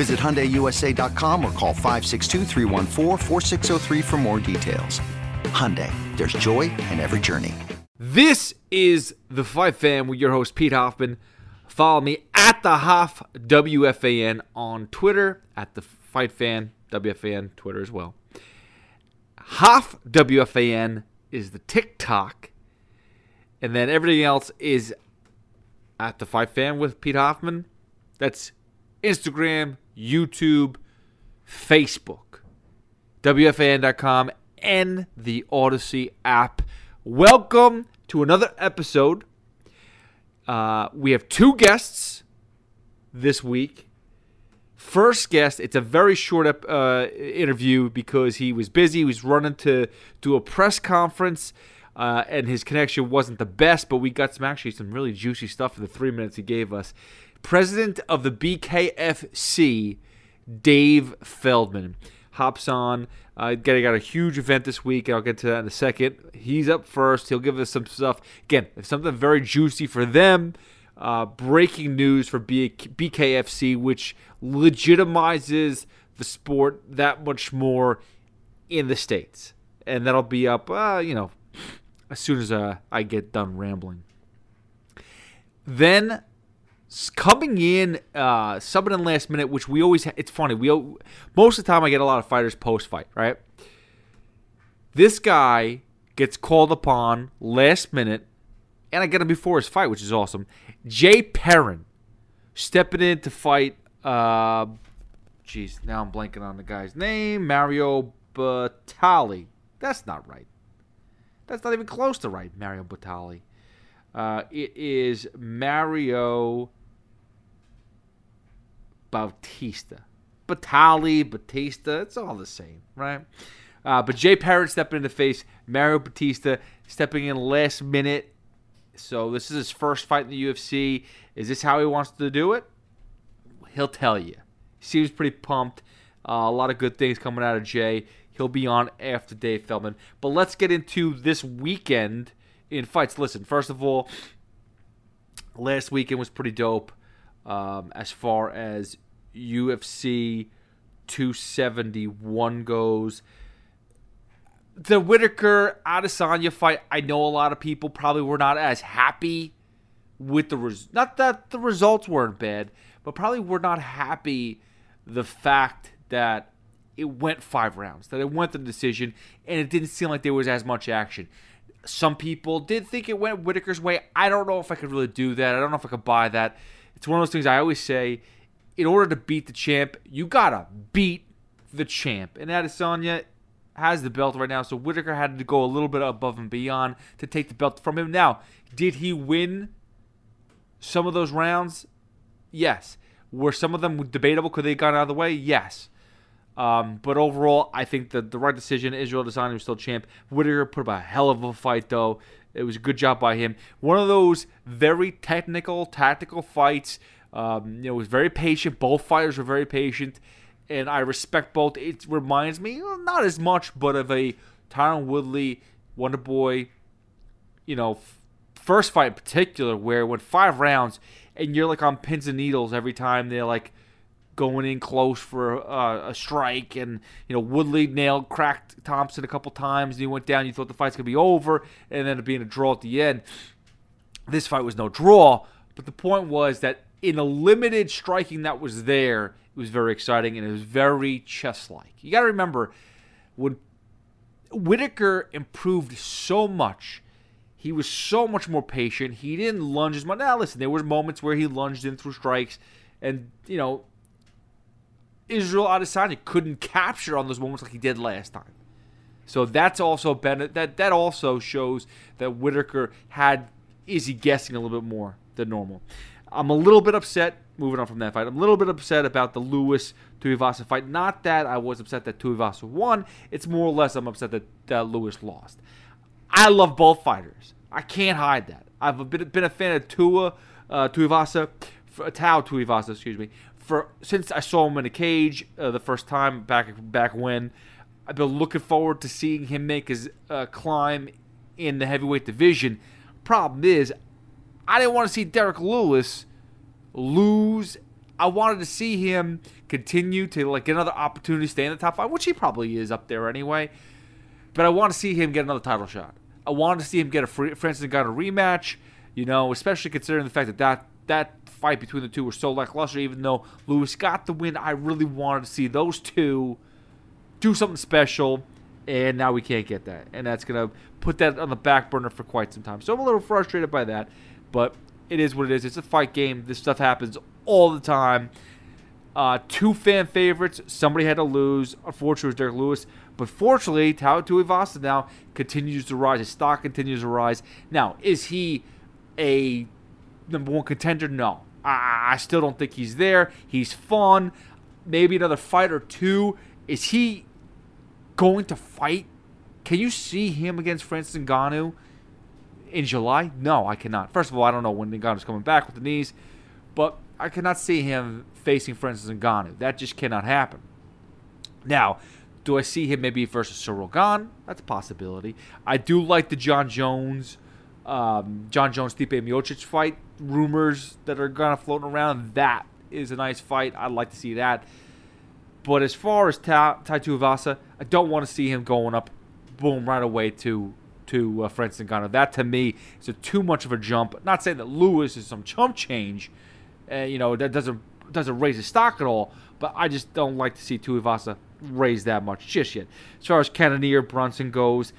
Visit HyundaiUSA.com or call 562 for more details. Hyundai, there's joy in every journey. This is The Fight Fan with your host, Pete Hoffman. Follow me at the Hoff WFAN on Twitter, at the Fight Fan WFAN Twitter as well. Hoff WFAN is the TikTok, and then everything else is at the Fight Fan with Pete Hoffman. That's Instagram, YouTube, Facebook, WFAN.com, and the Audacy app. Welcome to another episode. Uh, we have two guests this week. First guest, it's a very short uh, interview because he was busy. He was running to do a press conference. Uh, and his connection wasn't the best, but we got some actually some really juicy stuff in the three minutes he gave us. President of the BKFC, Dave Feldman, hops on. Uh, got, a huge event this week. I'll get to that in a second. He's up first. He'll give us some stuff. Again, something very juicy for them. Uh, breaking news for BKFC, which legitimizes the sport that much more in the States. And that'll be up, uh, you know, as soon as uh, I get done rambling. Then coming in uh subbing in last minute which we always ha- it's funny we most of the time i get a lot of fighters post fight right? This guy gets called upon last minute and i get him before his fight which is awesome. Jay perrin stepping in to fight uh jeez now i'm blanking on the guy's name mario batali that's not right. That's not even close to right mario batali uh, it is Mario Bautista. Batali, Batista, it's all the same, right? Uh, but Jay Perrin stepping in the face, Mario Batista stepping in last minute. So this is his first fight in the UFC. Is this how he wants to do it? He'll tell you. Seems pretty pumped. Uh, a lot of good things coming out of Jay. He'll be on after Dave Feldman. But let's get into this weekend in fights. Listen, first of all, last weekend was pretty dope um, as far as UFC 271 goes. The Whittaker Adesanya fight, I know a lot of people probably were not as happy with the res- not that the results weren't bad, but probably were not happy the fact that it went five rounds, that it went the decision, and it didn't seem like there was as much action. Some people did think it went Whittaker's way. I don't know if I could really do that. I don't know if I could buy that. It's one of those things I always say in order to beat the champ, you gotta beat the champ. And Adesanya has the belt right now, so Whittaker had to go a little bit above and beyond to take the belt from him. Now, did he win some of those rounds? Yes. Were some of them debatable? Could they have gone out of the way? Yes. Um, but overall, I think that the right decision. Israel Adesanya was still champ. Whittaker put up a hell of a fight, though. It was a good job by him. One of those very technical, tactical fights. Um, you know, it was very patient. Both fighters were very patient, and I respect both. It reminds me, not as much, but of a Tyron Woodley, Wonder Boy. You know, first fight in particular, where went five rounds, and you're like on pins and needles every time they're like going in close for uh, a strike, and you know Woodley nailed cracked Thompson a couple times, and he went down. You thought the fight's gonna be over, and then it being a draw at the end. This fight was no draw, but the point was that in the limited striking that was there, it was very exciting and it was very chess like. You got to remember when Whittaker improved so much. He was so much more patient. He didn't lunge as much. Now, listen, there were moments where he lunged in through strikes, and you know, Israel Adesanya couldn't capture on those moments like he did last time. So that's also been that that also shows that Whittaker had he guessing a little bit more than normal. I'm a little bit upset. Moving on from that fight, I'm a little bit upset about the Lewis Tuivasa fight. Not that I was upset that Tuivasa won. It's more or less I'm upset that, Lewis lost. I love both fighters. I can't hide that. I've been, been a fan of Tua uh, Tuivasa, Tai Tuivasa, excuse me, for since I saw him in a cage uh, the first time back back when. I've been looking forward to seeing him make his uh, climb in the heavyweight division. Problem is, I didn't want to see Derrick Lewis lose. I wanted to see him continue to like get another opportunity to stay in the top five, which he probably is up there anyway. But I want to see him get another title shot. I wanted to see him get a Francis Ngannou rematch. You know, especially considering the fact that that that fight between the two was so lackluster. Even though Lewis got the win, I really wanted to see those two do something special, and now we can't get that, and that's gonna put that on the back burner for quite some time. So I'm a little frustrated by that, but it is what it is. It's a fight game. This stuff happens all the time. Uh, two fan favorites. Somebody had to lose. Unfortunately, it was Derrick Lewis. But fortunately, Tai Tuivasa now continues to rise. His stock continues to rise. Now, is he a number one contender? No. I, I still don't think he's there. He's fun. Maybe another fight or two. Is he going to fight? Can you see him against Francis Ngannou in July? No, I cannot. First of all, I don't know when Ngannou's coming back with the knees, but I cannot see him facing Francis Ngannou. That just cannot happen. Now, do I see him maybe versus Gane? That's a possibility. I do like the Jon Jones, um, Jon Jones Stipe Miocic fight. Rumors that are kind of floating around. That is a nice fight. I'd like to see that. But as far as Tai, tai I don't want to see him going up, boom, right away to to uh, Francis Ngannou. That to me is a too much of a jump. Not saying that Lewis is some chump change, uh, you know that doesn't doesn't raise his stock at all. But I just don't like to see Tuivasa raise that much just yet. As far as Cannonier Brunson goes,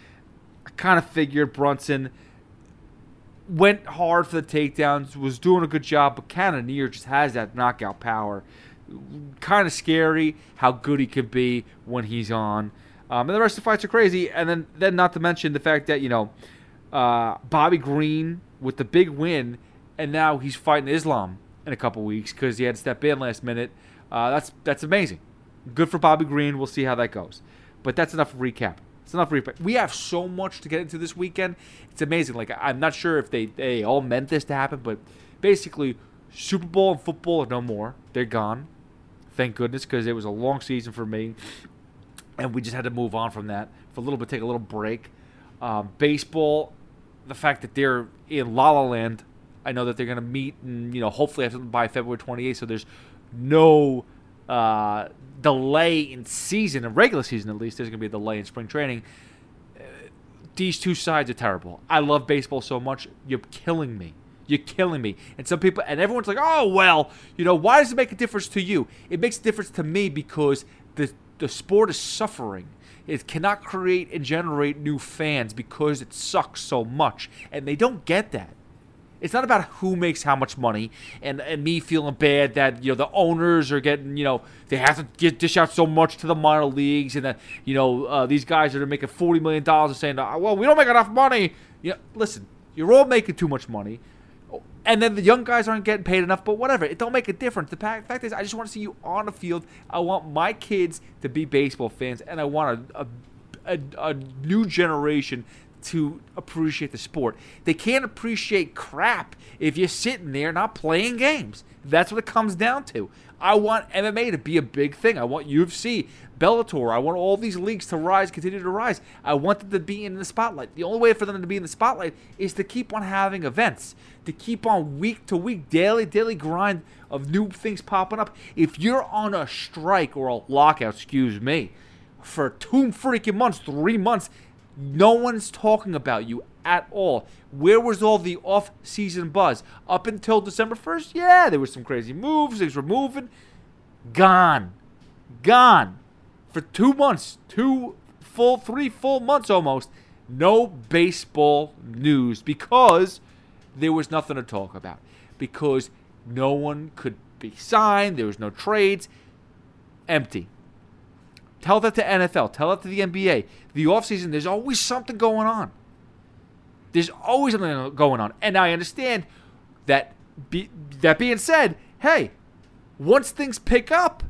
I kind of figured Brunson went hard for the takedowns, was doing a good job, but Cannonier just has that knockout power kind of scary how good he could be when he's on. Um, and the rest of the fights are crazy. And then, then not to mention the fact that you know uh, Bobby Green with the big win, and now he's fighting Islam in a couple weeks because he had to step in last minute. Uh, that's that's amazing. Good for Bobby Green. We'll see how that goes. But that's enough recap. It's enough recap. We have so much to get into this weekend. It's amazing. Like I'm not sure if they they all meant this to happen, but basically Super Bowl and football are no more. They're gone. Thank goodness, because it was a long season for me, and we just had to move on from that for a little bit, take a little break. Um, baseball, the fact that they're in La La Land, I know that they're going to meet and you know hopefully by February 28th, so there's no uh, delay in season, in regular season at least. There's going to be a delay in spring training. Uh, these two sides are terrible. I love baseball so much. You're killing me. You're killing me. And some people, and everyone's like, oh, well, you know, why does it make a difference to you? It makes a difference to me because the, the sport is suffering. It cannot create and generate new fans because it sucks so much. And they don't get that. It's not about who makes how much money and, and me feeling bad that you know the owners are getting you know they have to get dish out so much to the minor leagues and that you know uh, these guys that are making forty million dollars are saying well we don't make enough money. You know, listen, you're all making too much money and then the young guys aren't getting paid enough, but whatever. It don't make a difference. The fact is, I just want to see you on the field. I want my kids to be baseball fans, and I want a, a, a, a new generation to appreciate the sport. They can't appreciate crap if you're sitting there not playing games. That's what it comes down to. I want MMA to be a big thing. I want UFC, Bellator. I want all these leagues to rise, continue to rise. I want them to be in the spotlight. The only way for them to be in the spotlight is to keep on having events, to keep on week to week, daily, daily grind of new things popping up. If you're on a strike or a lockout, excuse me, for two freaking months, three months, no one's talking about you at all. Where was all the off-season buzz? Up until December 1st, yeah, there were some crazy moves, things were moving. Gone. Gone. For two months, two full, three full months almost, no baseball news because there was nothing to talk about. Because no one could be signed, there was no trades. Empty. Tell that to NFL. Tell that to the NBA. The offseason, there's always something going on. There's always something going on. And I understand that be, that being said, hey, once things pick up,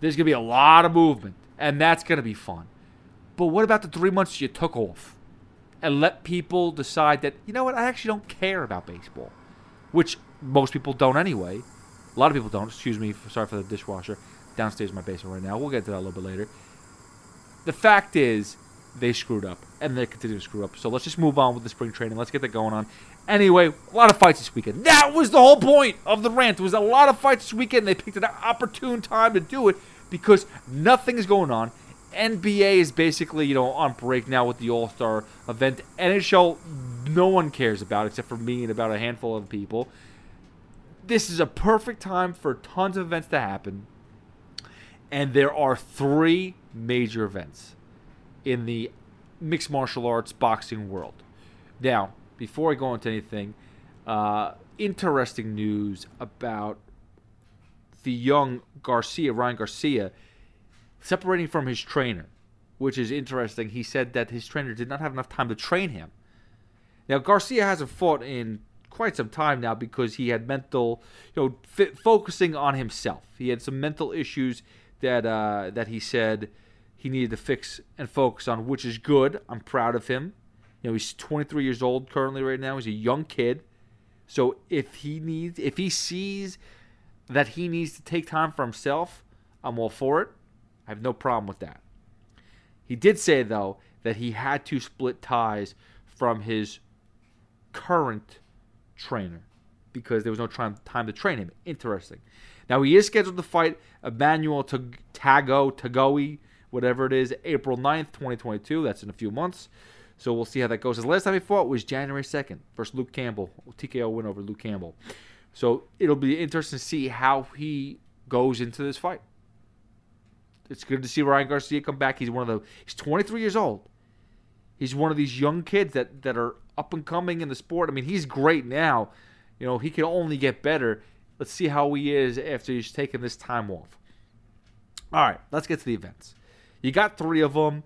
there's going to be a lot of movement. And that's going to be fun. But what about the three months you took off? And let people decide that, you know what, I actually don't care about baseball. Which most people don't anyway. A lot of people don't. Excuse me. For, sorry for the dishwasher downstairs in my basement right now. We'll get to that a little bit later. The fact is, they screwed up, and they continue to screw up. So let's just move on with the spring training. Let's get that going on. Anyway, a lot of fights this weekend. That was the whole point of the rant. There was a lot of fights this weekend. They picked an opportune time to do it because nothing is going on. NBA is basically, you know, on break now with the All Star event. NHL, no one cares about except for me and about a handful of people. This is a perfect time for tons of events to happen and there are three major events in the mixed martial arts boxing world. Now, before I go into anything, uh, interesting news about the young Garcia, Ryan Garcia, separating from his trainer, which is interesting. He said that his trainer did not have enough time to train him. Now, Garcia hasn't fought in quite some time now because he had mental, you know, f- focusing on himself. He had some mental issues that uh, that he said he needed to fix and focus on, which is good. I'm proud of him. You know, he's 23 years old currently right now. He's a young kid. So if he needs, if he sees that he needs to take time for himself, I'm all for it. I have no problem with that. He did say though that he had to split ties from his current trainer because there was no time time to train him. Interesting. Now he is scheduled to fight Emmanuel Tago Tagoe, whatever it is, April 9th, 2022. That's in a few months. So we'll see how that goes. His last time he fought was January 2nd versus Luke Campbell. TKO win over Luke Campbell. So it'll be interesting to see how he goes into this fight. It's good to see Ryan Garcia come back. He's one of the he's 23 years old. He's one of these young kids that that are up and coming in the sport. I mean, he's great now. You know, he can only get better. Let's see how he is after he's taken this time off. All right, let's get to the events. You got three of them.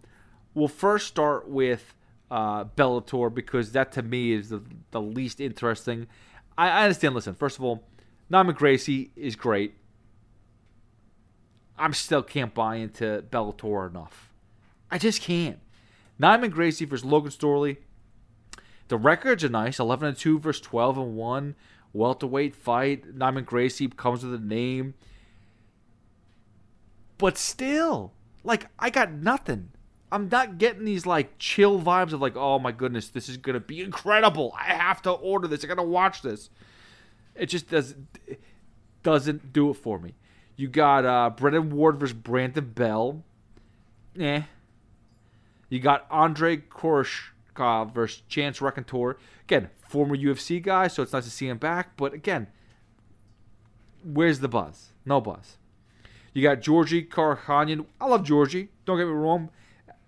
We'll first start with uh, Bellator because that to me is the, the least interesting. I, I understand. Listen, first of all, Neiman Gracie is great. I'm still can't buy into Bellator enough. I just can't. Neiman Gracie versus Logan Storley. The records are nice: 11 and 2 versus 12 and 1 welterweight fight. Neiman Gracie comes with a name. But still, like, I got nothing. I'm not getting these like chill vibes of like, oh my goodness, this is gonna be incredible. I have to order this. I gotta watch this. It just doesn't doesn't do it for me. You got uh Brennan Ward versus Brandon Bell. Eh. You got Andre Koreshkov uh, versus Chance Rencountre. Again, former UFC guy, so it's nice to see him back. But again, where's the buzz? No buzz. You got Georgie Karakhanyan. I love Georgie. Don't get me wrong.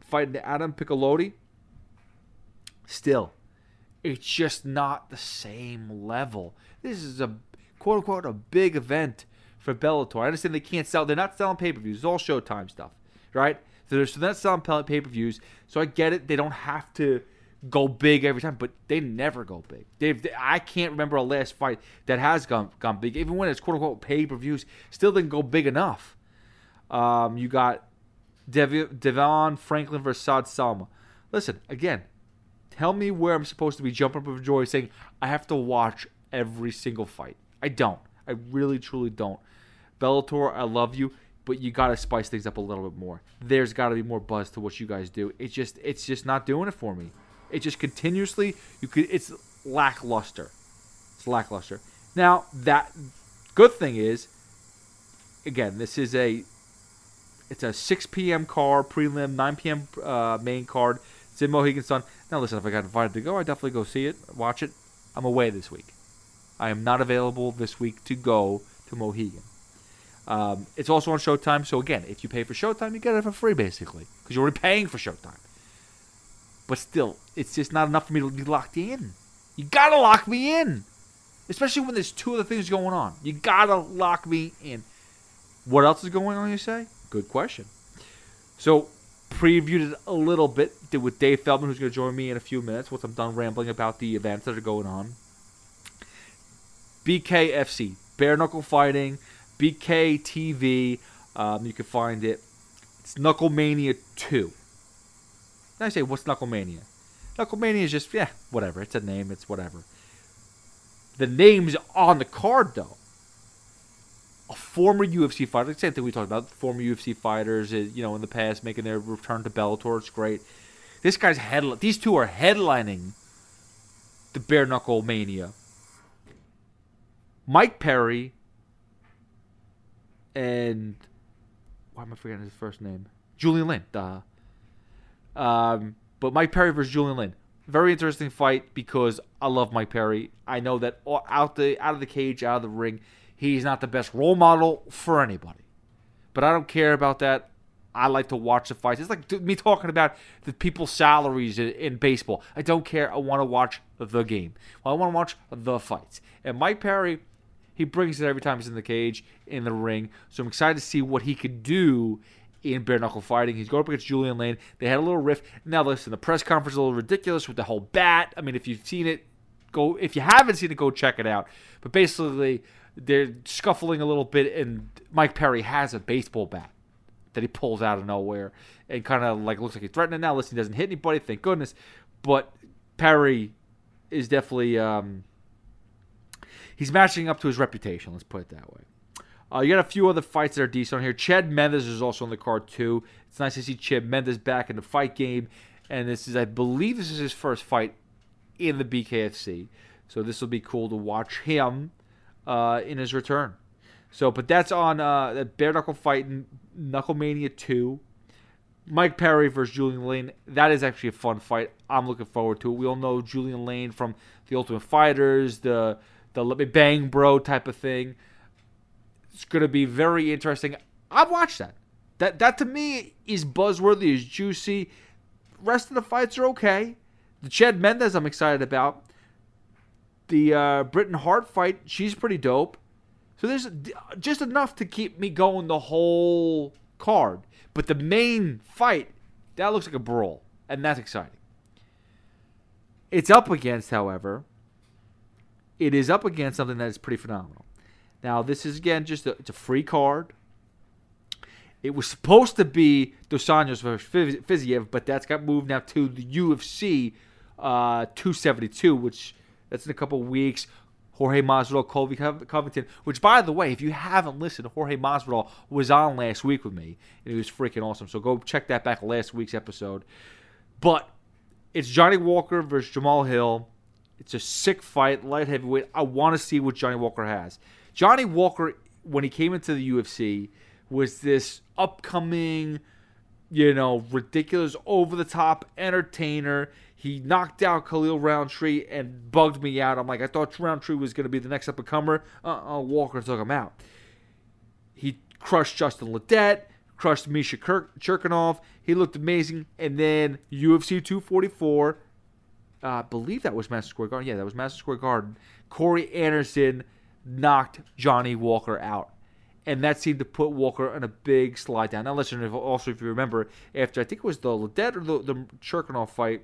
Fighting Adam Piccolotti. Still, it's just not the same level. This is a quote unquote a big event for Bellator. I understand they can't sell. They're not selling pay per views. It's all Showtime stuff, right? So they're, so they're not selling pay per views. So I get it. They don't have to go big every time, but they never go big. They've, they, I can't remember a last fight that has gone gone big, even when it's quote unquote pay per views, still didn't go big enough. Um, you got Dev- Devon Franklin versus Saad Salma. Listen again. Tell me where I'm supposed to be jumping up with joy, saying I have to watch every single fight. I don't. I really truly don't. Bellator, I love you, but you got to spice things up a little bit more. There's got to be more buzz to what you guys do. It's just, it's just not doing it for me. It just continuously you could it's lackluster. It's lackluster. Now that good thing is, again, this is a it's a 6 p.m. card prelim, 9 p.m. Uh, main card. It's in Mohegan Sun. Now, listen, if I got invited to go, I definitely go see it, watch it. I'm away this week. I am not available this week to go to Mohegan. Um, it's also on Showtime, so again, if you pay for Showtime, you get it for free basically because you're already paying for Showtime. But still, it's just not enough for me to be locked in. You gotta lock me in, especially when there's two other things going on. You gotta lock me in. What else is going on? You say? Good question. So previewed it a little bit with Dave Feldman, who's going to join me in a few minutes once I'm done rambling about the events that are going on. BKFC, bare knuckle fighting, BKTV. Um, you can find it. It's Knucklemania 2. I say, what's Knucklemania? Knucklemania is just, yeah, whatever. It's a name, it's whatever. The name's on the card, though a former UFC fighter, same thing we talked about, former UFC fighters, uh, you know, in the past making their return to Bellator. It's great. This guy's head. These two are headlining the bare knuckle mania. Mike Perry and why am I forgetting his first name? Julian Lane. Duh. Um, but Mike Perry versus Julian Lane. Very interesting fight because I love Mike Perry. I know that out the out of the cage, out of the ring, He's not the best role model for anybody. But I don't care about that. I like to watch the fights. It's like me talking about the people's salaries in, in baseball. I don't care. I want to watch the game. Well, I want to watch the fights. And Mike Perry, he brings it every time he's in the cage, in the ring. So I'm excited to see what he could do in bare knuckle fighting. He's going up against Julian Lane. They had a little riff. Now listen, the press conference is a little ridiculous with the whole bat. I mean, if you've seen it, go. If you haven't seen it, go check it out. But basically, they're scuffling a little bit, and Mike Perry has a baseball bat that he pulls out of nowhere and kind of like looks like he's threatening. Now, listen, he doesn't hit anybody, thank goodness. But Perry is definitely um, he's matching up to his reputation. Let's put it that way. Uh, you got a few other fights that are decent on here. Chad Mendes is also on the card too. It's nice to see Chad Mendes back in the fight game, and this is, I believe, this is his first fight in the BKFC. So this will be cool to watch him uh, in his return. So, but that's on uh, the bare knuckle fight, Knucklemania 2. Mike Perry versus Julian Lane. That is actually a fun fight. I'm looking forward to it. We all know Julian Lane from the Ultimate Fighters, the the let me bang bro type of thing. It's gonna be very interesting. I've watched that. That that to me is buzzworthy, is juicy. Rest of the fights are okay. The Chad Mendes I'm excited about the uh, Britain Hart fight, she's pretty dope. So there's just enough to keep me going the whole card. But the main fight, that looks like a brawl, and that's exciting. It's up against, however, it is up against something that is pretty phenomenal. Now, this is again just a, it's a free card. It was supposed to be Dos Anjos versus Fiziev, but that's got moved now to the UFC uh, 272, which that's in a couple weeks. Jorge Masvidal, Colby Covington. Which, by the way, if you haven't listened, Jorge Masvidal was on last week with me, and he was freaking awesome. So go check that back last week's episode. But it's Johnny Walker versus Jamal Hill. It's a sick fight, light heavyweight. I want to see what Johnny Walker has. Johnny Walker, when he came into the UFC, was this upcoming, you know, ridiculous, over the top entertainer. He knocked out Khalil Rountree and bugged me out. I'm like, I thought Rountree was going to be the next up and comer. Uh, uh Walker took him out. He crushed Justin Ledet, crushed Misha Kirk- Cirkunov. He looked amazing. And then UFC 244, uh, I believe that was Madison Square Garden. Yeah, that was Madison Square Garden. Corey Anderson knocked Johnny Walker out. And that seemed to put Walker on a big slide down. Now, listen, if, also, if you remember, after I think it was the Ledet or the, the fight,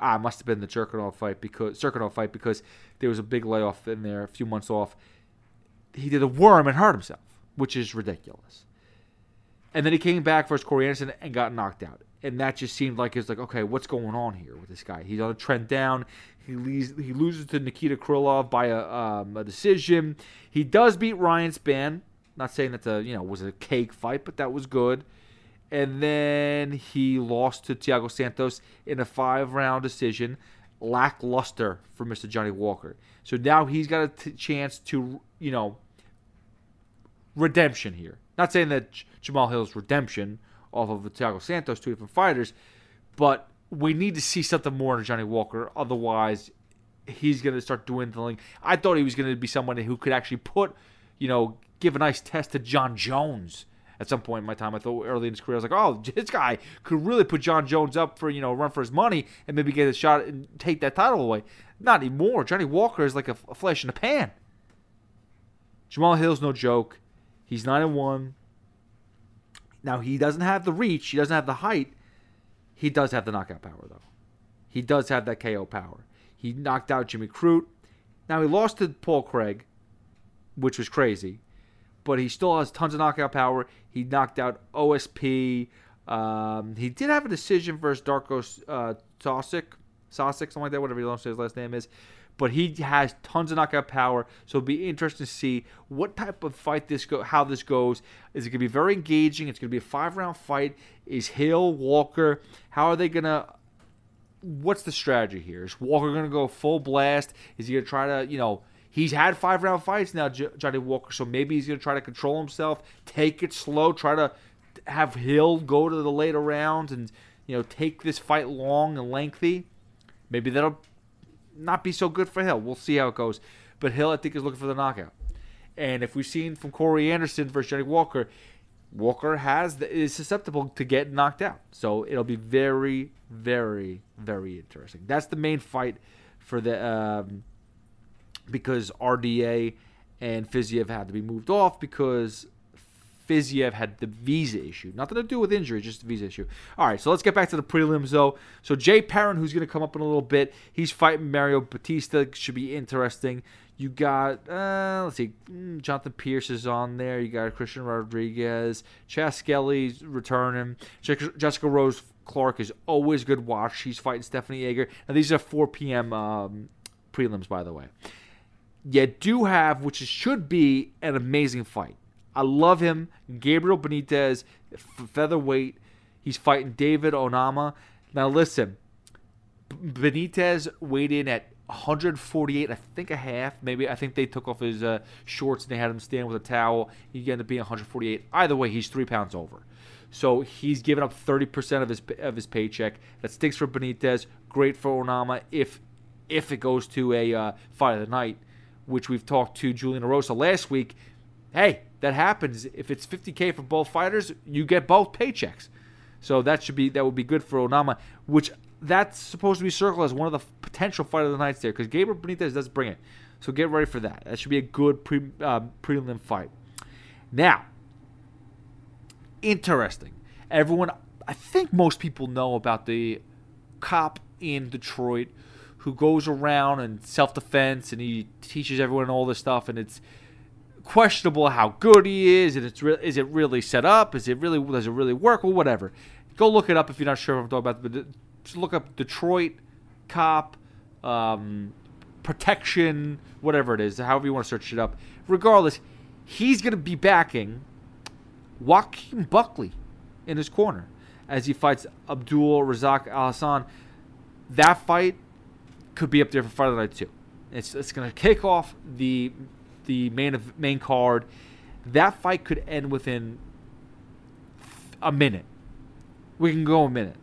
ah, must have been the Cirkunov fight because Cirkunov fight because there was a big layoff in there, a few months off. He did a worm and hurt himself, which is ridiculous. And then he came back versus Corey Anderson and got knocked out. And that just seemed like it's like, okay, what's going on here with this guy? He's on a trend down. He leaves, he loses to Nikita Krylov by a, um, a decision. He does beat Ryan Spann. Not saying that the you know was a cake fight, but that was good and then he lost to Thiago Santos in a five round decision. Lackluster for Mr. Johnny Walker. So now he's got a t- chance to, you know, redemption here. Not saying that J- Jamal Hill's redemption off of the Thiago Santos, two different fighters, but we need to see something more in Johnny Walker. Otherwise, he's going to start dwindling. I thought he was going to be someone who could actually put, you know, give a nice test to Jon Jones at some point in my time. I thought early in his career, I was like, oh, this guy could really put Jon Jones up for, you know, run for his money and maybe get a shot and take that title away. Not anymore. Johnny Walker is like a, a flash in the pan. Jamal Hill's no joke. He's 9 and 1. Now, he doesn't have the reach, he doesn't have the height. He does have the knockout power, though. He does have that KO power. He knocked out Jimmy Crute. Now, he lost to Paul Craig, which was crazy, but he still has tons of knockout power. He knocked out OSP. Um, he did have a decision versus Darko uh, Sosic, Sosic, something like that, whatever you to say his last name is but he has tons of knockout power. So it'll be interesting to see what type of fight this go, how this goes. Is it going to be very engaging? It's going to be a five round fight. Is Hill Walker? How are they going to? What's the strategy here? Is Walker going to go full blast? Is he going to try to, you know? He's had five round fights now, Johnny Walker, so maybe he's going to try to control himself, take it slow, try to have Hill go to the later rounds and, you know, take this fight long and lengthy. Maybe that'll not be so good for Hill. We'll see how it goes. But Hill, I think, is looking for the knockout. And if we've seen from Corey Anderson versus Johnny Walker, Walker has the, is susceptible to get knocked out. So it'll be very, very, very interesting. That's the main fight for the um, because RDA and Fiziev had to be moved off because Fiziev had the visa issue. Nothing to do with injury, just the visa issue. All right, so let's get back to the prelims, though. So Jay Perrin, who's going to come up in a little bit, he's fighting Mario Batista. Should be interesting. You got, uh, let's see, mm, Jonathan Pearce is on there. You got Christian Rodriguez. Chas Skelly's returning. Jessica Rose Clark is always good watch. She's fighting Stephanie Egger. Now, these are 4 p.m. Um, prelims, by the way. You do have, which should be an amazing fight. I love him. Gabriel Benitez, featherweight. He's fighting David Onama. Now listen, Benitez weighed in at 148, I think a half. Maybe I think they took off his uh, shorts and they had him stand with a towel. He ended up being 148. Either way, he's three pounds over. So he's given up 30% of his of his paycheck. That stinks for Benitez. Great for Onama if if it goes to a uh, fight of the night, which we've talked to Julian Erosa last week. Hey, that happens. If it's 50k for both fighters, you get both paychecks. So that should be that would be good for Onama, which that's supposed to be circled as one of the potential fight of the nights there because Gabriel Benitez does bring it. So get ready for that. That should be a good pre, uh, prelim fight. Now, interesting. Everyone, I think most people know about the cop in Detroit who goes around and self defense and he teaches everyone all this stuff and it's questionable how good he is, and it's re- is it really set up? Is it really does it really work? Well, whatever. Go look it up if you're not sure what I'm talking about. But just look up Detroit cop um, protection, whatever it is, however you want to search it up. Regardless, he's going to be backing Joaquin Buckley in his corner as he fights Abdul Razak Al Hassan. That fight could be up there for Friday night too. It's, it's going to kick off the the main of, main card. That fight could end within a minute. We can go a minute.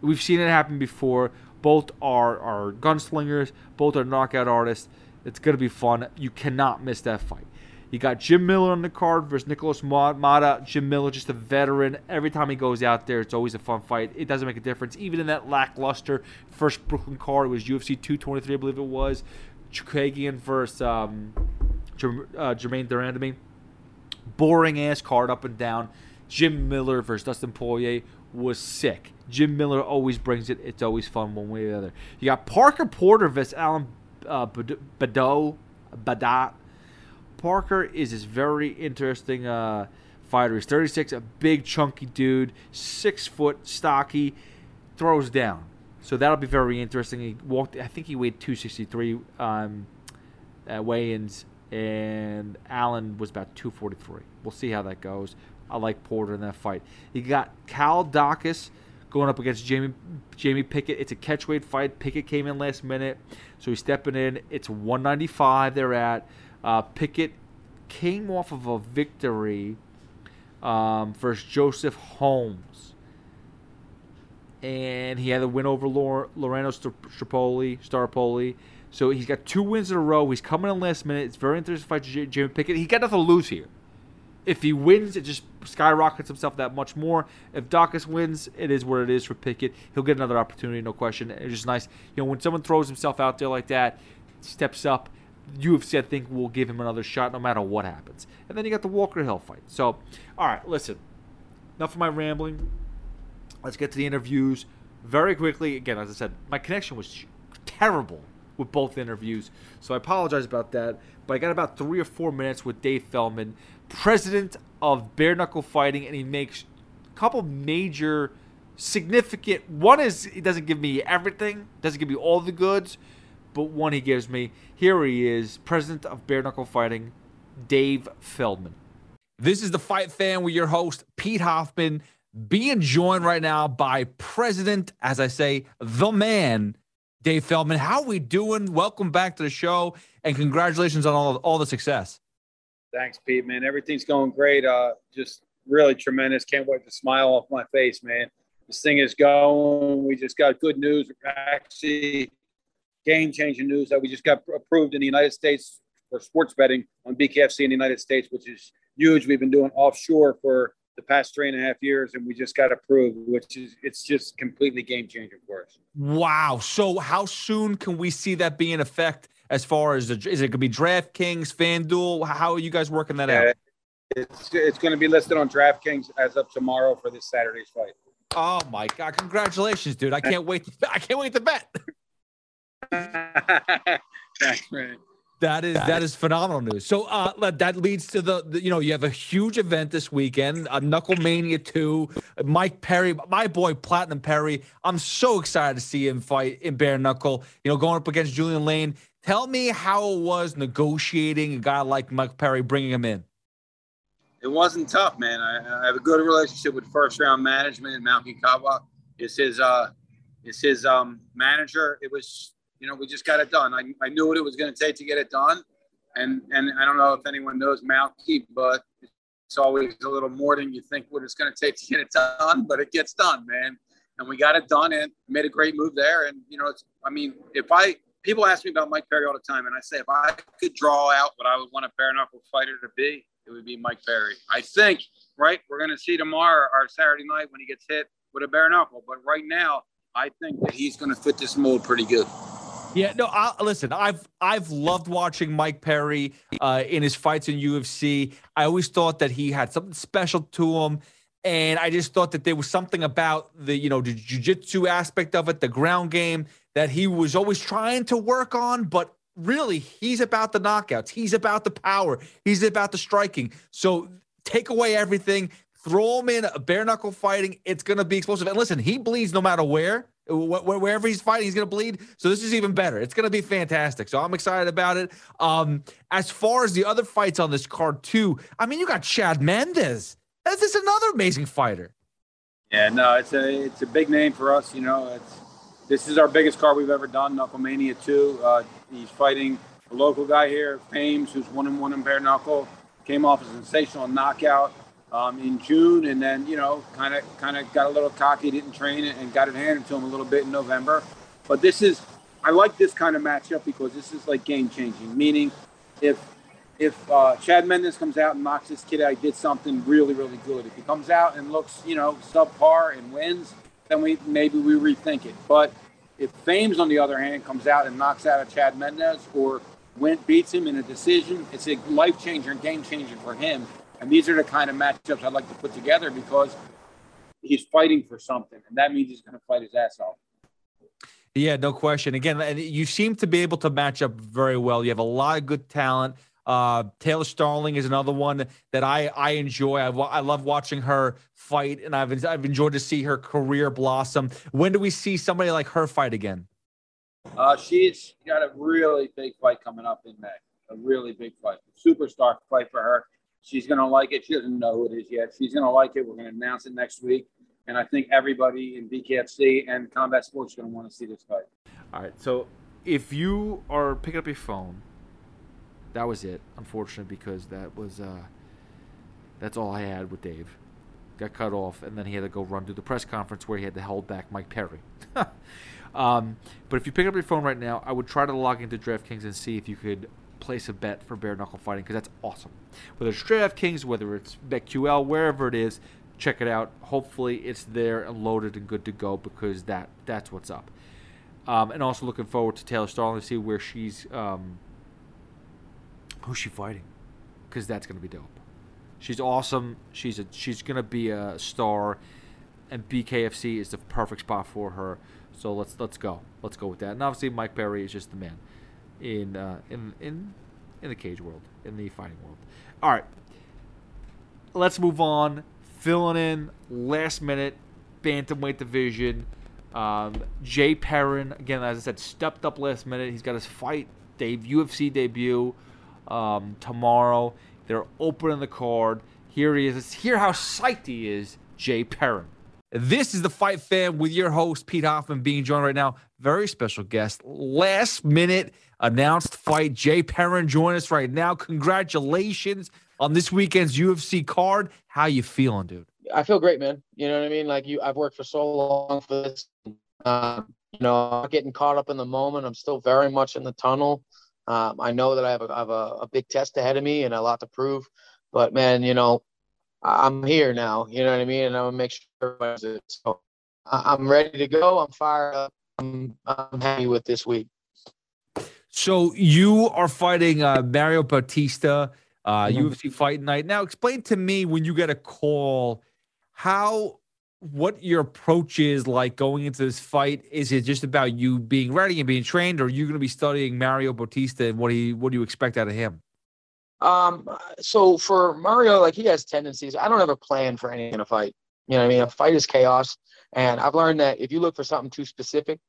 We've seen it happen before. Both are are gunslingers. Both are knockout artists. It's gonna be fun. You cannot miss that fight. You got Jim Miller on the card versus Nicholas Motta. Jim Miller, just a veteran. Every time he goes out there, it's always a fun fight. It doesn't make a difference. Even in that lackluster first Brooklyn card, it was UFC 223, I believe it was. Chookagian versus um, uh, Germaine de Randamie. Boring ass card up and down. Jim Miller versus Dustin Poirier was sick. Jim Miller always brings it. It's always fun one way or the other. You got Parker Porter versus Alan uh, Badeau. Badat. Parker is this very interesting uh, fighter. He's 36, a big chunky dude, six foot, stocky, throws down. So that'll be very interesting. He walked. I think he weighed 263 um, at weigh-ins and Allen was about 243. We'll see how that goes. I like Porter in that fight. You got Cal Daukaus going up against Jamie Jamie Pickett. It's a catchweight fight. Pickett came in last minute, so he's stepping in. It's 195. They're at. Uh, Pickett came off of a victory um, versus Joseph Holmes. and he had a win over Lor- Loreno Strapoli, Starpoli. So he's got two wins in a row. He's coming in last minute. It's very interesting to fight J- Jimmy Pickett. He got nothing to lose here. If he wins, it just skyrockets himself that much more. If Daukaus wins, it is what it is for Pickett. He'll get another opportunity, no question. It's just nice, you know, when someone throws himself out there like that, steps up. UFC, I think, will give him another shot no matter what happens. And then you got the Walker Hill fight. So, all right, listen. Enough of my rambling. Let's get to the interviews very quickly. Again, as I said, my connection was terrible with both interviews, so I apologize about that. But I got about three or four minutes with Dave Feldman, president of Bare Knuckle Fighting, and he makes a couple major, significant. One is he doesn't give me everything, doesn't give me all the goods, but one he gives me. Here he is, president of Bare Knuckle Fighting, Dave Feldman. This is the Fight Fan with your host, Pete Hoffman, being joined right now by President, as I say, the man, Dave Feldman. How we doing? Welcome back to the show, and congratulations on all, all the success. Thanks, Pete, man. Everything's going great. Uh, just really tremendous. Can't wait to smile off my face, man. This thing is going. We just got good news. Actually, game changing news that we just got approved in the United States for sports betting on BKFC in the United States, which is huge. We've been doing offshore for the past three and a half years, and we just got approved, which is it's just completely game changing for us. Wow! So how soon can we see that be in effect? As far as the, is it going to be DraftKings, FanDuel? How are you guys working that yeah, out? It's it's going to be listed on DraftKings as of tomorrow for this Saturday's fight. Oh my god! Congratulations, dude! I can't wait. To, I can't wait to bet. That's right. That is that is phenomenal news. So uh, that leads to the, the, you know you have a huge event this weekend, a Knuckle Mania two. Mike Perry, my boy Platinum Perry. I'm so excited to see him fight in bare knuckle. You know, going up against Julian Lane. Tell me how it was negotiating a guy like Mike Perry, bringing him in. It wasn't tough, man. I, I have a good relationship with first round management and Malki Kawa. It's his uh, it's his um manager. It was you know, we just got it done. I, I knew what it was going to take to get it done. And, and I don't know if anyone knows Malki, but it's always a little more than you think what it's going to take to get it done, but it gets done, man. And we got it done and made a great move there. And, you know, it's, I mean, if I, people ask me about Mike Perry all the time, and I say, if I could draw out what I would want a bare knuckle fighter to be, it would be Mike Perry. I think, right? We're going to see tomorrow or Saturday night when he gets hit with a bare knuckle. But right now, I think that he's going to fit this mold pretty good. Yeah, no. I, listen, I've I've loved watching Mike Perry uh, in his fights in UFC. I always thought that he had something special to him, and I just thought that there was something about the you know the jujitsu aspect of it, the ground game that he was always trying to work on. But really, he's about the knockouts. He's about the power. He's about the striking. So take away everything, throw him in a bare knuckle fighting. It's going to be explosive. And listen, he bleeds no matter where wherever he's fighting, he's going to bleed. So this is even better. It's going to be fantastic. So I'm excited about it. Um, as far as the other fights on this card too, I mean, you got Chad Mendes. This is another amazing fighter. Yeah, no, it's a it's a big name for us. You know, it's this is our biggest card we've ever done. Knucklemania two. Uh, he's fighting a local guy here, Fames, who's one and one in bare knuckle. Came off a sensational knockout um, in June, and then you know, kind of kind of got a little cocky, didn't train and got it handed to him a little bit in November. But this is, I like this kind of matchup because this is like game changing. Meaning, if if uh, Chad Mendes comes out and knocks this kid out, he did something really really good. If he comes out and looks, you know, subpar and wins, then we maybe we rethink it. But if Fames, on the other hand, comes out and knocks out a Chad Mendes or Went beats him in a decision, it's a life changer and game changer for him. And these are the kind of matchups I'd like to put together because he's fighting for something, and that means he's going to fight his ass off. Yeah, no question. Again, you seem to be able to match up very well. You have a lot of good talent. Uh, Taylor Starling is another one that I I enjoy. I, I love watching her fight, and I've I've enjoyed to see her career blossom. When do we see somebody like her fight again? Uh, she's got a really big fight coming up in May. A really big fight, superstar fight for her. She's going to like it. She doesn't know who it is yet. She's going to like it. We're going to announce it next week. And I think everybody in BKFC and combat sports is going to want to see this fight. All right. So if you are picking up your phone, that was it. Unfortunate because that was uh, that's all I had with Dave. got cut off, and then he had to go run to the press conference where he had to hold back Mike Perry. um, but if you pick up your phone right now, I would try to log into DraftKings and see if you could place a bet for bare knuckle fighting because that's awesome. Whether it's DraftKings, whether it's BetQL, wherever it is, check it out. Hopefully, it's there and loaded and good to go because that that's what's up. Um, and also looking forward to Taylor Starling to see where she's um, who's she fighting because that's to be dope. She's awesome. She's a she's to be a star, and BKFC is the perfect spot for her. So let's let's go. Let's go with that. And obviously, Mike Perry is just the man in uh, in in in the cage world, in the fighting world. All right, let's move on. Filling in last minute bantamweight division. Um, Jay Perrin again, as I said, stepped up last minute. He's got his fight debut, UFC debut um, tomorrow. They're opening the card. Here he is. Let's hear how psyched he is, Jay Perrin. This is the Fight Fan with your host, Pete Hoffman, being joined right now. Very special guest. Last minute announced fight. Jay Perrin join us right now. Congratulations on this weekend's UFC card. How you feeling, dude? I feel great, man. You know what I mean? Like you, I've worked for so long for this. Um, you know, I'm getting caught up in the moment. I'm still very much in the tunnel. Um, I know that I have, a, I have a, a, big test ahead of me and a lot to prove. But man, you know, I'm here now. You know what I mean? And I'm gonna make sure it. So I'm ready to go. I'm fired up. I'm, I'm happy with this week. So you are fighting uh, Mario Bautista, uh, mm-hmm. UFC Fight Night. Now, explain to me when you get a call, how what your approach is like going into this fight. Is it just about you being ready and being trained, or are you going to be studying Mario Bautista and what he what do you expect out of him? Um, so for Mario, like he has tendencies. I don't have a plan for any kind of fight. You know what I mean? A fight is chaos, and I've learned that if you look for something too specific,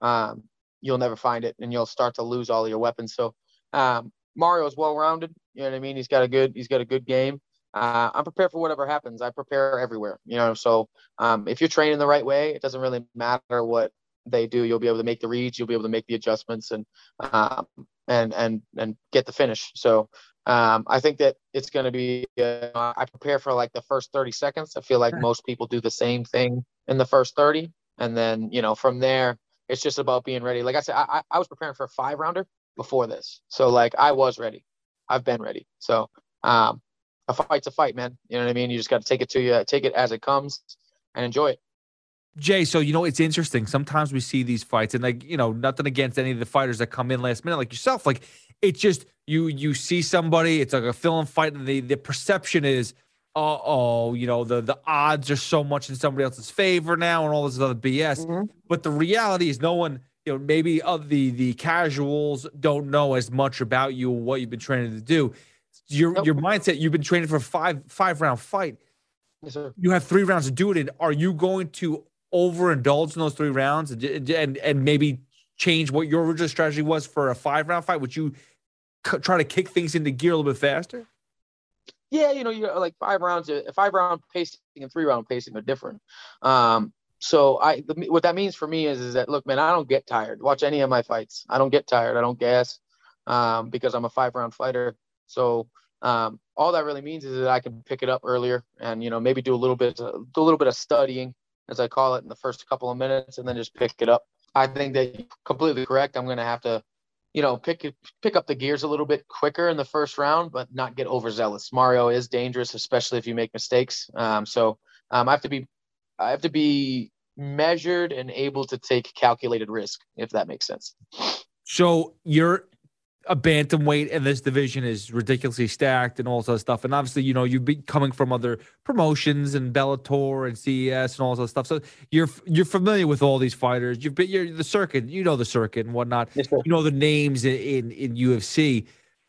um, you'll never find it, and you'll start to lose all your weapons. So um, Mario is well rounded. You know what I mean? He's got a good he's got a good game uh, I'm prepared for whatever happens. I prepare everywhere, you know. So um, if you're training the right way, it doesn't really matter what they do. You'll be able to make the reads. You'll be able to make the adjustments and um, and and and get the finish. So um, I think that it's going to be. Uh, I prepare for like the first 30 seconds. I feel like most people do the same thing in the first 30, and then you know from there it's just about being ready. Like I said, I I was preparing for a five rounder before this, so like I was ready. I've been ready. So um, a fight's a fight, man. You know what I mean? You just got to take it to you, take it as it comes, and enjoy it. Jay, so you know it's interesting. Sometimes we see these fights, and like you know, nothing against any of the fighters that come in last minute, like yourself. Like it's just you you see somebody, it's like a film fight, and the the perception is, uh oh, you know, the the odds are so much in somebody else's favor now, and all this other BS. Mm-hmm. But the reality is, no one, you know, maybe of the the casuals don't know as much about you, what you've been training to do your nope. your mindset. You've been training for five five round fight. Yes, sir. You have three rounds to do it in. Are you going to overindulge in those three rounds and and, and maybe change what your original strategy was for a five round fight? Would you c- try to kick things into gear a little bit faster? Yeah, you know, you like five rounds. Uh, five round pacing and three round pacing are different. Um, so I, what that means for me is, is that look, man, I don't get tired. Watch any of my fights. I don't get tired. I don't gas, um, because I'm a five round fighter. So um, all that really means is that I can pick it up earlier and you know maybe do a little bit do a little bit of studying as I call it in the first couple of minutes and then just pick it up. I think that completely correct. I'm going to have to you know pick pick up the gears a little bit quicker in the first round, but not get overzealous. Mario is dangerous, especially if you make mistakes. Um, so um, I have to be I have to be measured and able to take calculated risk, if that makes sense. So you're a bantamweight in this division is ridiculously stacked and all this other stuff. And obviously, you know, you've been coming from other promotions and Bellator and CES and all this other stuff. So you're you're familiar with all these fighters. You've been you're the circuit, you know the circuit and whatnot. Yes, you know the names in, in, in UFC.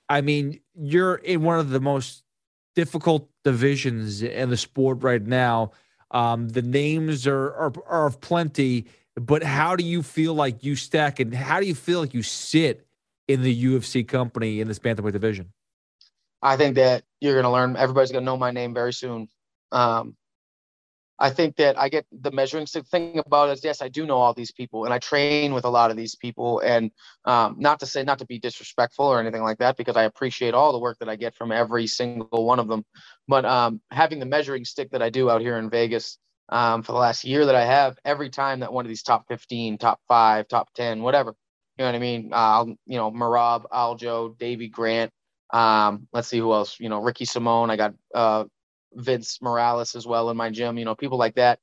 I mean, you're in one of the most difficult divisions in the sport right now. Um, the names are, are are of plenty, but how do you feel like you stack and how do you feel like you sit? In the UFC company in this bantamweight division? I think that you're going to learn. Everybody's going to know my name very soon. Um, I think that I get the measuring stick thing about it is yes, I do know all these people and I train with a lot of these people. And um, not to say not to be disrespectful or anything like that, because I appreciate all the work that I get from every single one of them. But um, having the measuring stick that I do out here in Vegas um, for the last year that I have, every time that one of these top 15, top five, top 10, whatever, you know what I mean? Uh, you know, Merab, Aljo, Davy Grant. Um, let's see who else. You know, Ricky Simon. I got uh, Vince Morales as well in my gym, you know, people like that.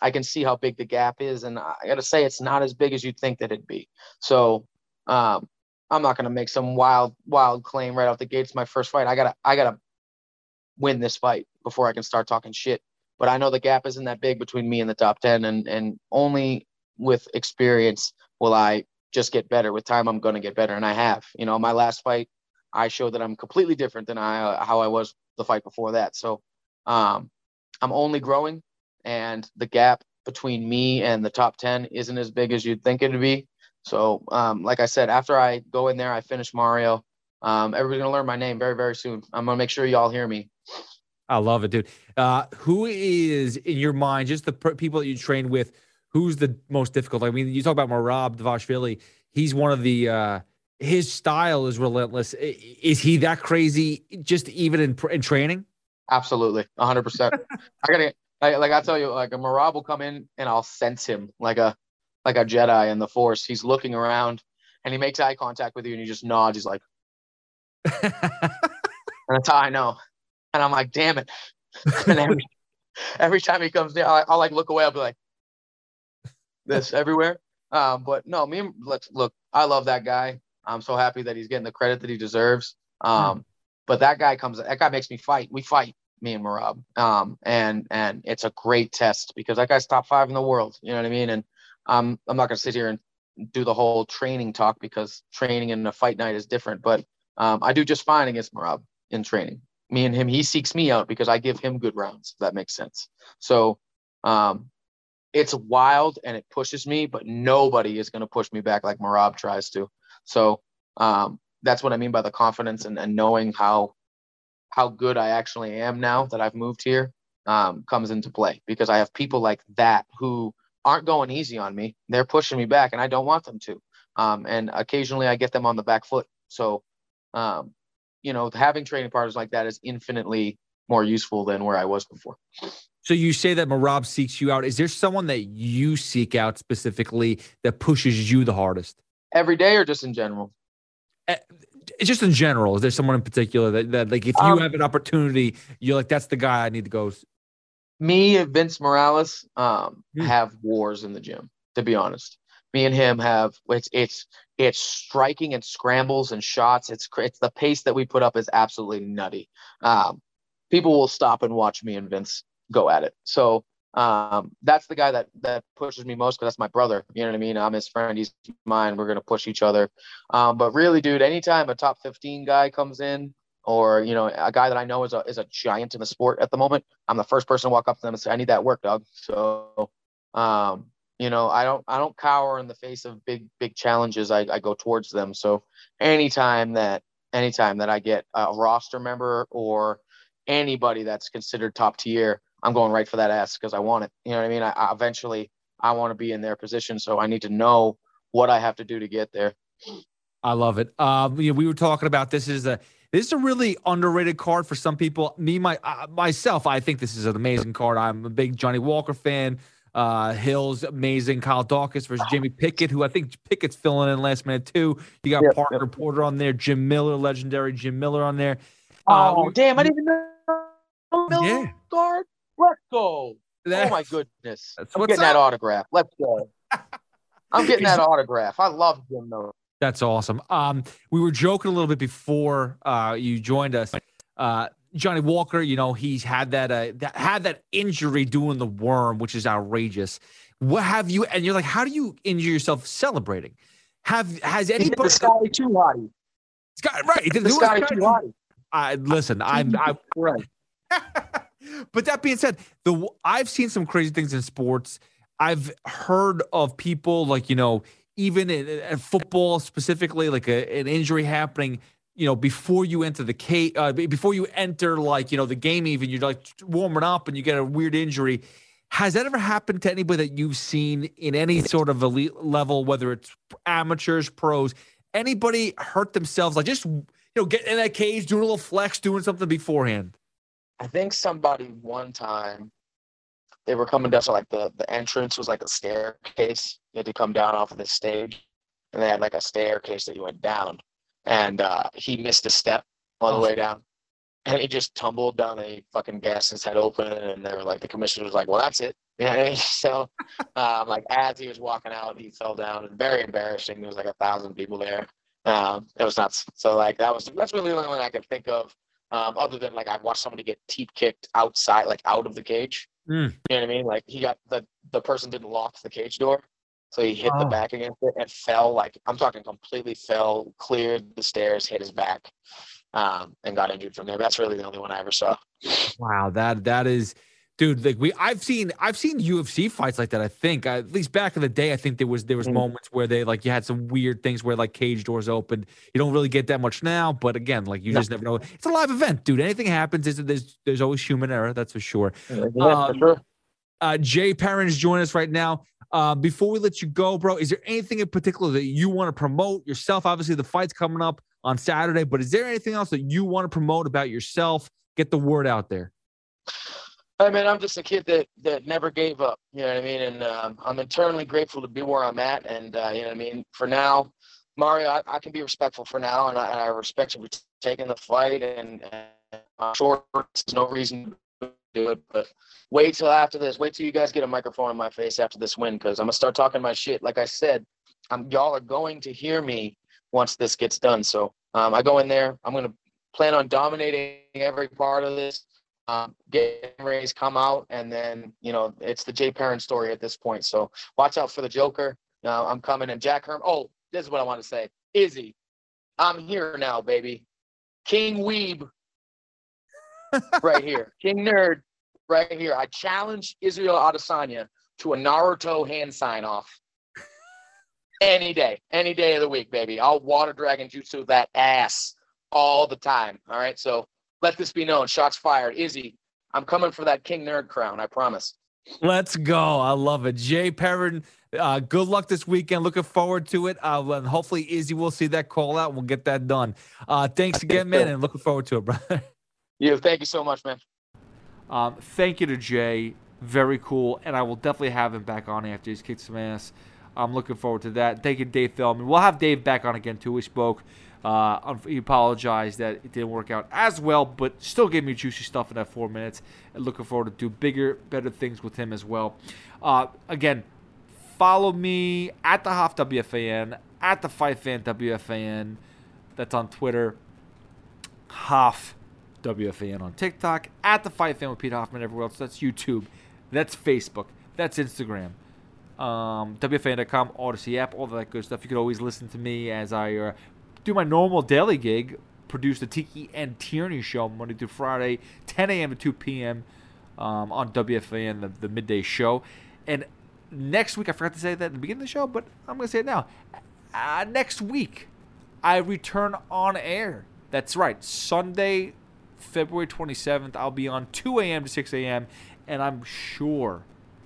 I can see how big the gap is. And I got to say, it's not as big as you'd think that it'd be. So um, I'm not going to make some wild, wild claim right off the gate. It's my first fight. I got to, I got to win this fight before I can start talking shit. But I know the gap isn't that big between me and the top 10. And, and only with experience will I just get better. With time, I'm going to get better. And I have. You know, my last fight, I showed that I'm completely different than I, how I was the fight before that. So um, I'm only growing, and the gap between me and the top 10 isn't as big as you'd think it'd be. So, um, like I said, after I go in there, I finish Mario. Um, everybody's gonna learn my name very, very soon. I'm gonna make sure y'all hear me. I love it, dude. Uh, who is in your mind, just the per- people that you train with, who's the most difficult? I mean, you talk about Merab Dvalishvili. He's one of the, uh, his style is relentless. Is he that crazy just even in, in training? Absolutely, hundred percent. I gotta I, like I tell you, like a Merab will come in and I'll sense him like a like a Jedi in the Force. He's looking around and he makes eye contact with you and he just nods. He's like, and that's how I know. And I'm like, damn it. and every, every time he comes there, I, will like look away. I'll be like, this everywhere. Um, but no, me and let's look. I love that guy. I'm so happy that he's getting the credit that he deserves. Um, but that guy comes, that guy makes me fight. We fight, me and Merab. Um, and and it's a great test because that guy's top five in the world. You know what I mean? And um, I'm not gonna sit here and do the whole training talk because training in a fight night is different. But um, I do just fine against Merab in training. Me and him, he seeks me out because I give him good rounds. If that makes sense. So um, it's wild and it pushes me, but nobody is going to push me back like Merab tries to. So um, that's what I mean by the confidence and, and knowing how how good I actually am now that I've moved here um, comes into play because I have people like that who aren't going easy on me. They're pushing me back, and I don't want them to. Um, and occasionally, I get them on the back foot. So, um, you know, having training partners like that is infinitely more useful than where I was before. So you say that Merab seeks you out. Is there someone that you seek out specifically that pushes you the hardest? Every day or just in general? Eh, just in general, is there someone in particular that, that like if you um, have an opportunity, you're like, that's the guy I need to go. Me and Vince Morales um, hmm. have wars in the gym. To be honest, me and him have it's it's it's striking and scrambles and shots. It's it's the pace that we put up is absolutely nutty. Um, people will stop and watch me and Vince go at it. So um, that's the guy that that pushes me most because that's my brother. You know what I mean? I'm his friend. He's mine. We're gonna push each other. Um, but really, dude, anytime a top 15 guy comes in, or you know, a guy that I know is a is a giant in the sport at the moment, I'm the first person to walk up to them and say, "I need that work, dog." So, um, you know, I don't I don't cower in the face of big big challenges. I, I go towards them. So, anytime that anytime that I get a roster member or anybody that's considered top tier I'm going right for that ass because I want it. You know what I mean? I, I eventually I want to be in their position, so I need to know what I have to do to get there. I love it. Um, you know, we were talking about this is a this is a really underrated card for some people. Me, my uh, myself, I think this is an amazing card. I'm a big Johnny Walker fan. Uh, Hill's amazing. Kyle Daukaus versus Jamie Pickett, who I think Pickett's filling in last minute too. You got yep, Parker yep. Porter on there, Jim Miller, legendary Jim Miller on there. Oh uh, damn! I didn't even know Miller yeah. guard. Let's go. oh my goodness. I'm getting up. that autograph. Let's go. I'm getting that autograph. I love Jim Miller. That's awesome. Um, we were joking a little bit before uh, you joined us. Uh, Johnny Walker, you know, he's had that, uh, that had that injury doing the worm, which is outrageous. What have you? And you're like, how do you injure yourself celebrating? Have has anybody? The sky too hotty. Sky, right. Sky too hotty. I listen. I'm. I, right. but that being said, the I've seen some crazy things in sports. I've heard of people like you know even in, in football specifically, like a, an injury happening. You know, before you enter the cage, uh, before you enter like you know the game, even you're like warming up and you get a weird injury. Has that ever happened to anybody that you've seen in any sort of elite level, whether it's amateurs, pros? Anybody hurt themselves, like just you know, getting in that cage, doing a little flex, doing something beforehand? I think somebody one time they were coming down, so like the the entrance was like a staircase. You had to come down off of the stage, and they had like a staircase that you went down, and uh, he missed a step on the Oh. way down, and he just tumbled down. He fucking gassed his head open, and they were like, the commissioner was like, "Well, that's it." So um, like as he was walking out, he fell down, and very embarrassing. There was like a thousand people there. Um, it was nuts. So like that was that's really the only one I could think of. Um, other than like I've watched somebody get teep kicked outside, like out of the cage. Mm. You know what I mean? Like he got the the person didn't lock the cage door, so he hit the Oh. back against it and fell. Like I'm talking completely fell, cleared the stairs, hit his back, um, and got injured from there. That's really the only one I ever saw. Wow, that that is, dude. Like we, I've seen, I've seen UFC fights like that. I think uh, at least back in the day, I think there was there was Mhm. moments where they like you had some weird things where like cage doors opened. You don't really get that much now, but again, like you No. just never know. It's a live event, dude. Anything happens. There's there's, there's always human error. That's for sure. Yeah, for Um, sure. Uh, Jay Perrin is joining us right now. Uh, before we let you go, bro, is there anything in particular that you want to promote yourself? Obviously, the fight's coming up on Saturday, but is there anything else that you want to promote about yourself? Get the word out there. I mean, I'm just a kid that that never gave up. You know what I mean? And um, I'm eternally grateful to be where I'm at. And uh, you know what I mean? For now, Mario, I, I can be respectful for now, and I, I respect you for taking the fight. And, and I'm sure there's no reason to do it, but wait till after this. Wait till you guys get a microphone in my face after this win, because I'm gonna start talking my shit. Like I said, I'm y'all are going to hear me once this gets done. So um, I go in there. I'm gonna plan on dominating every part of this um, get Rays come out, and then you know it's the Jay Perrin story at this point. So watch out for the Joker. Uh, I'm coming, and Jack Herm. Oh, this is what I want to say. Izzy, I'm here now, baby. King Weeb, right here. King Nerd, right here. I challenge Israel Adesanya to a Naruto hand sign off. Any day, any day of the week, baby. I'll water dragon jutsu that ass all the time. All right, so let this be known. Shots fired. Izzy, I'm coming for that King Nerd crown. I promise. Let's go. I love it. Jay Perrin, uh, good luck this weekend. Looking forward to it. Uh, and hopefully, Izzy will see that call out. We'll get that done. Uh, thanks again, man, and looking forward to it, brother. You, thank you so much, man. Um, thank you to Jay. Very cool. And I will definitely have him back on after he's kicked some ass. I'm looking forward to that. Thank you, Dave Feldman. We'll have Dave back on again, too. We spoke. Uh, he apologized that it didn't work out as well, but still gave me juicy stuff in that four minutes. And looking forward to do bigger, better things with him as well. Uh, again, follow me at the Hoff WFAN, at the Fight Fan WFAN. That's on Twitter. Hoff WFAN on TikTok, at the Fight Fan with Pete Hoffman everywhere else. That's YouTube, that's Facebook, that's Instagram. Um, WFAN.com, Audacy app, all that good stuff. You can always listen to me as I uh, do my normal daily gig, produce the Tiki and Tierney show Monday through Friday, 10 a.m. to 2 p.m. Um, on WFAN, the, the midday show. And next week, I forgot to say that at the beginning of the show, but I'm going to say it now. Uh, next week, I return on air. That's right. Sunday, February 27th, I'll be on 2 a.m. to 6 a.m. And I'm sure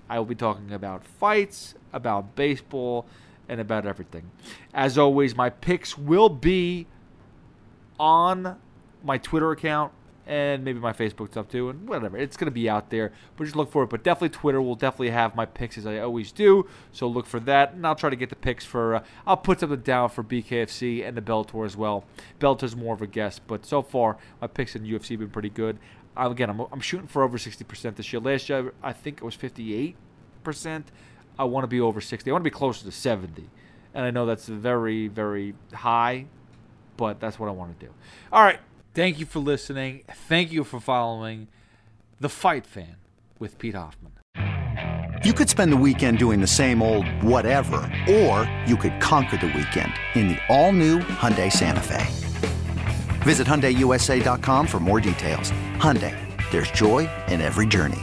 I will be talking about fights, about baseball, and about everything. As always, my picks will be on my Twitter account and maybe my Facebook stuff too, and whatever. It's gonna be out there, but just look for it. But definitely Twitter will definitely have my picks as I always do. So look for that, and I'll try to get the picks for. Uh, I'll put something down for BKFC and the Bellator as well. Bellator's more of a guess, but so far my picks in UFC have been pretty good. Again, I'm, I'm shooting for over 60% this year. Last year I think it was 58%. I want to be over 60. I want to be closer to 70, and I know that's very very high, but that's what I want to do. All right. Thank you for listening. Thank you for following The Fight Fan with Pete Hoffman. You could spend the weekend doing the same old whatever, or you could conquer the weekend in the all-new Hyundai Santa Fe. Visit HyundaiUSA.com for more details. Hyundai, there's joy in every journey.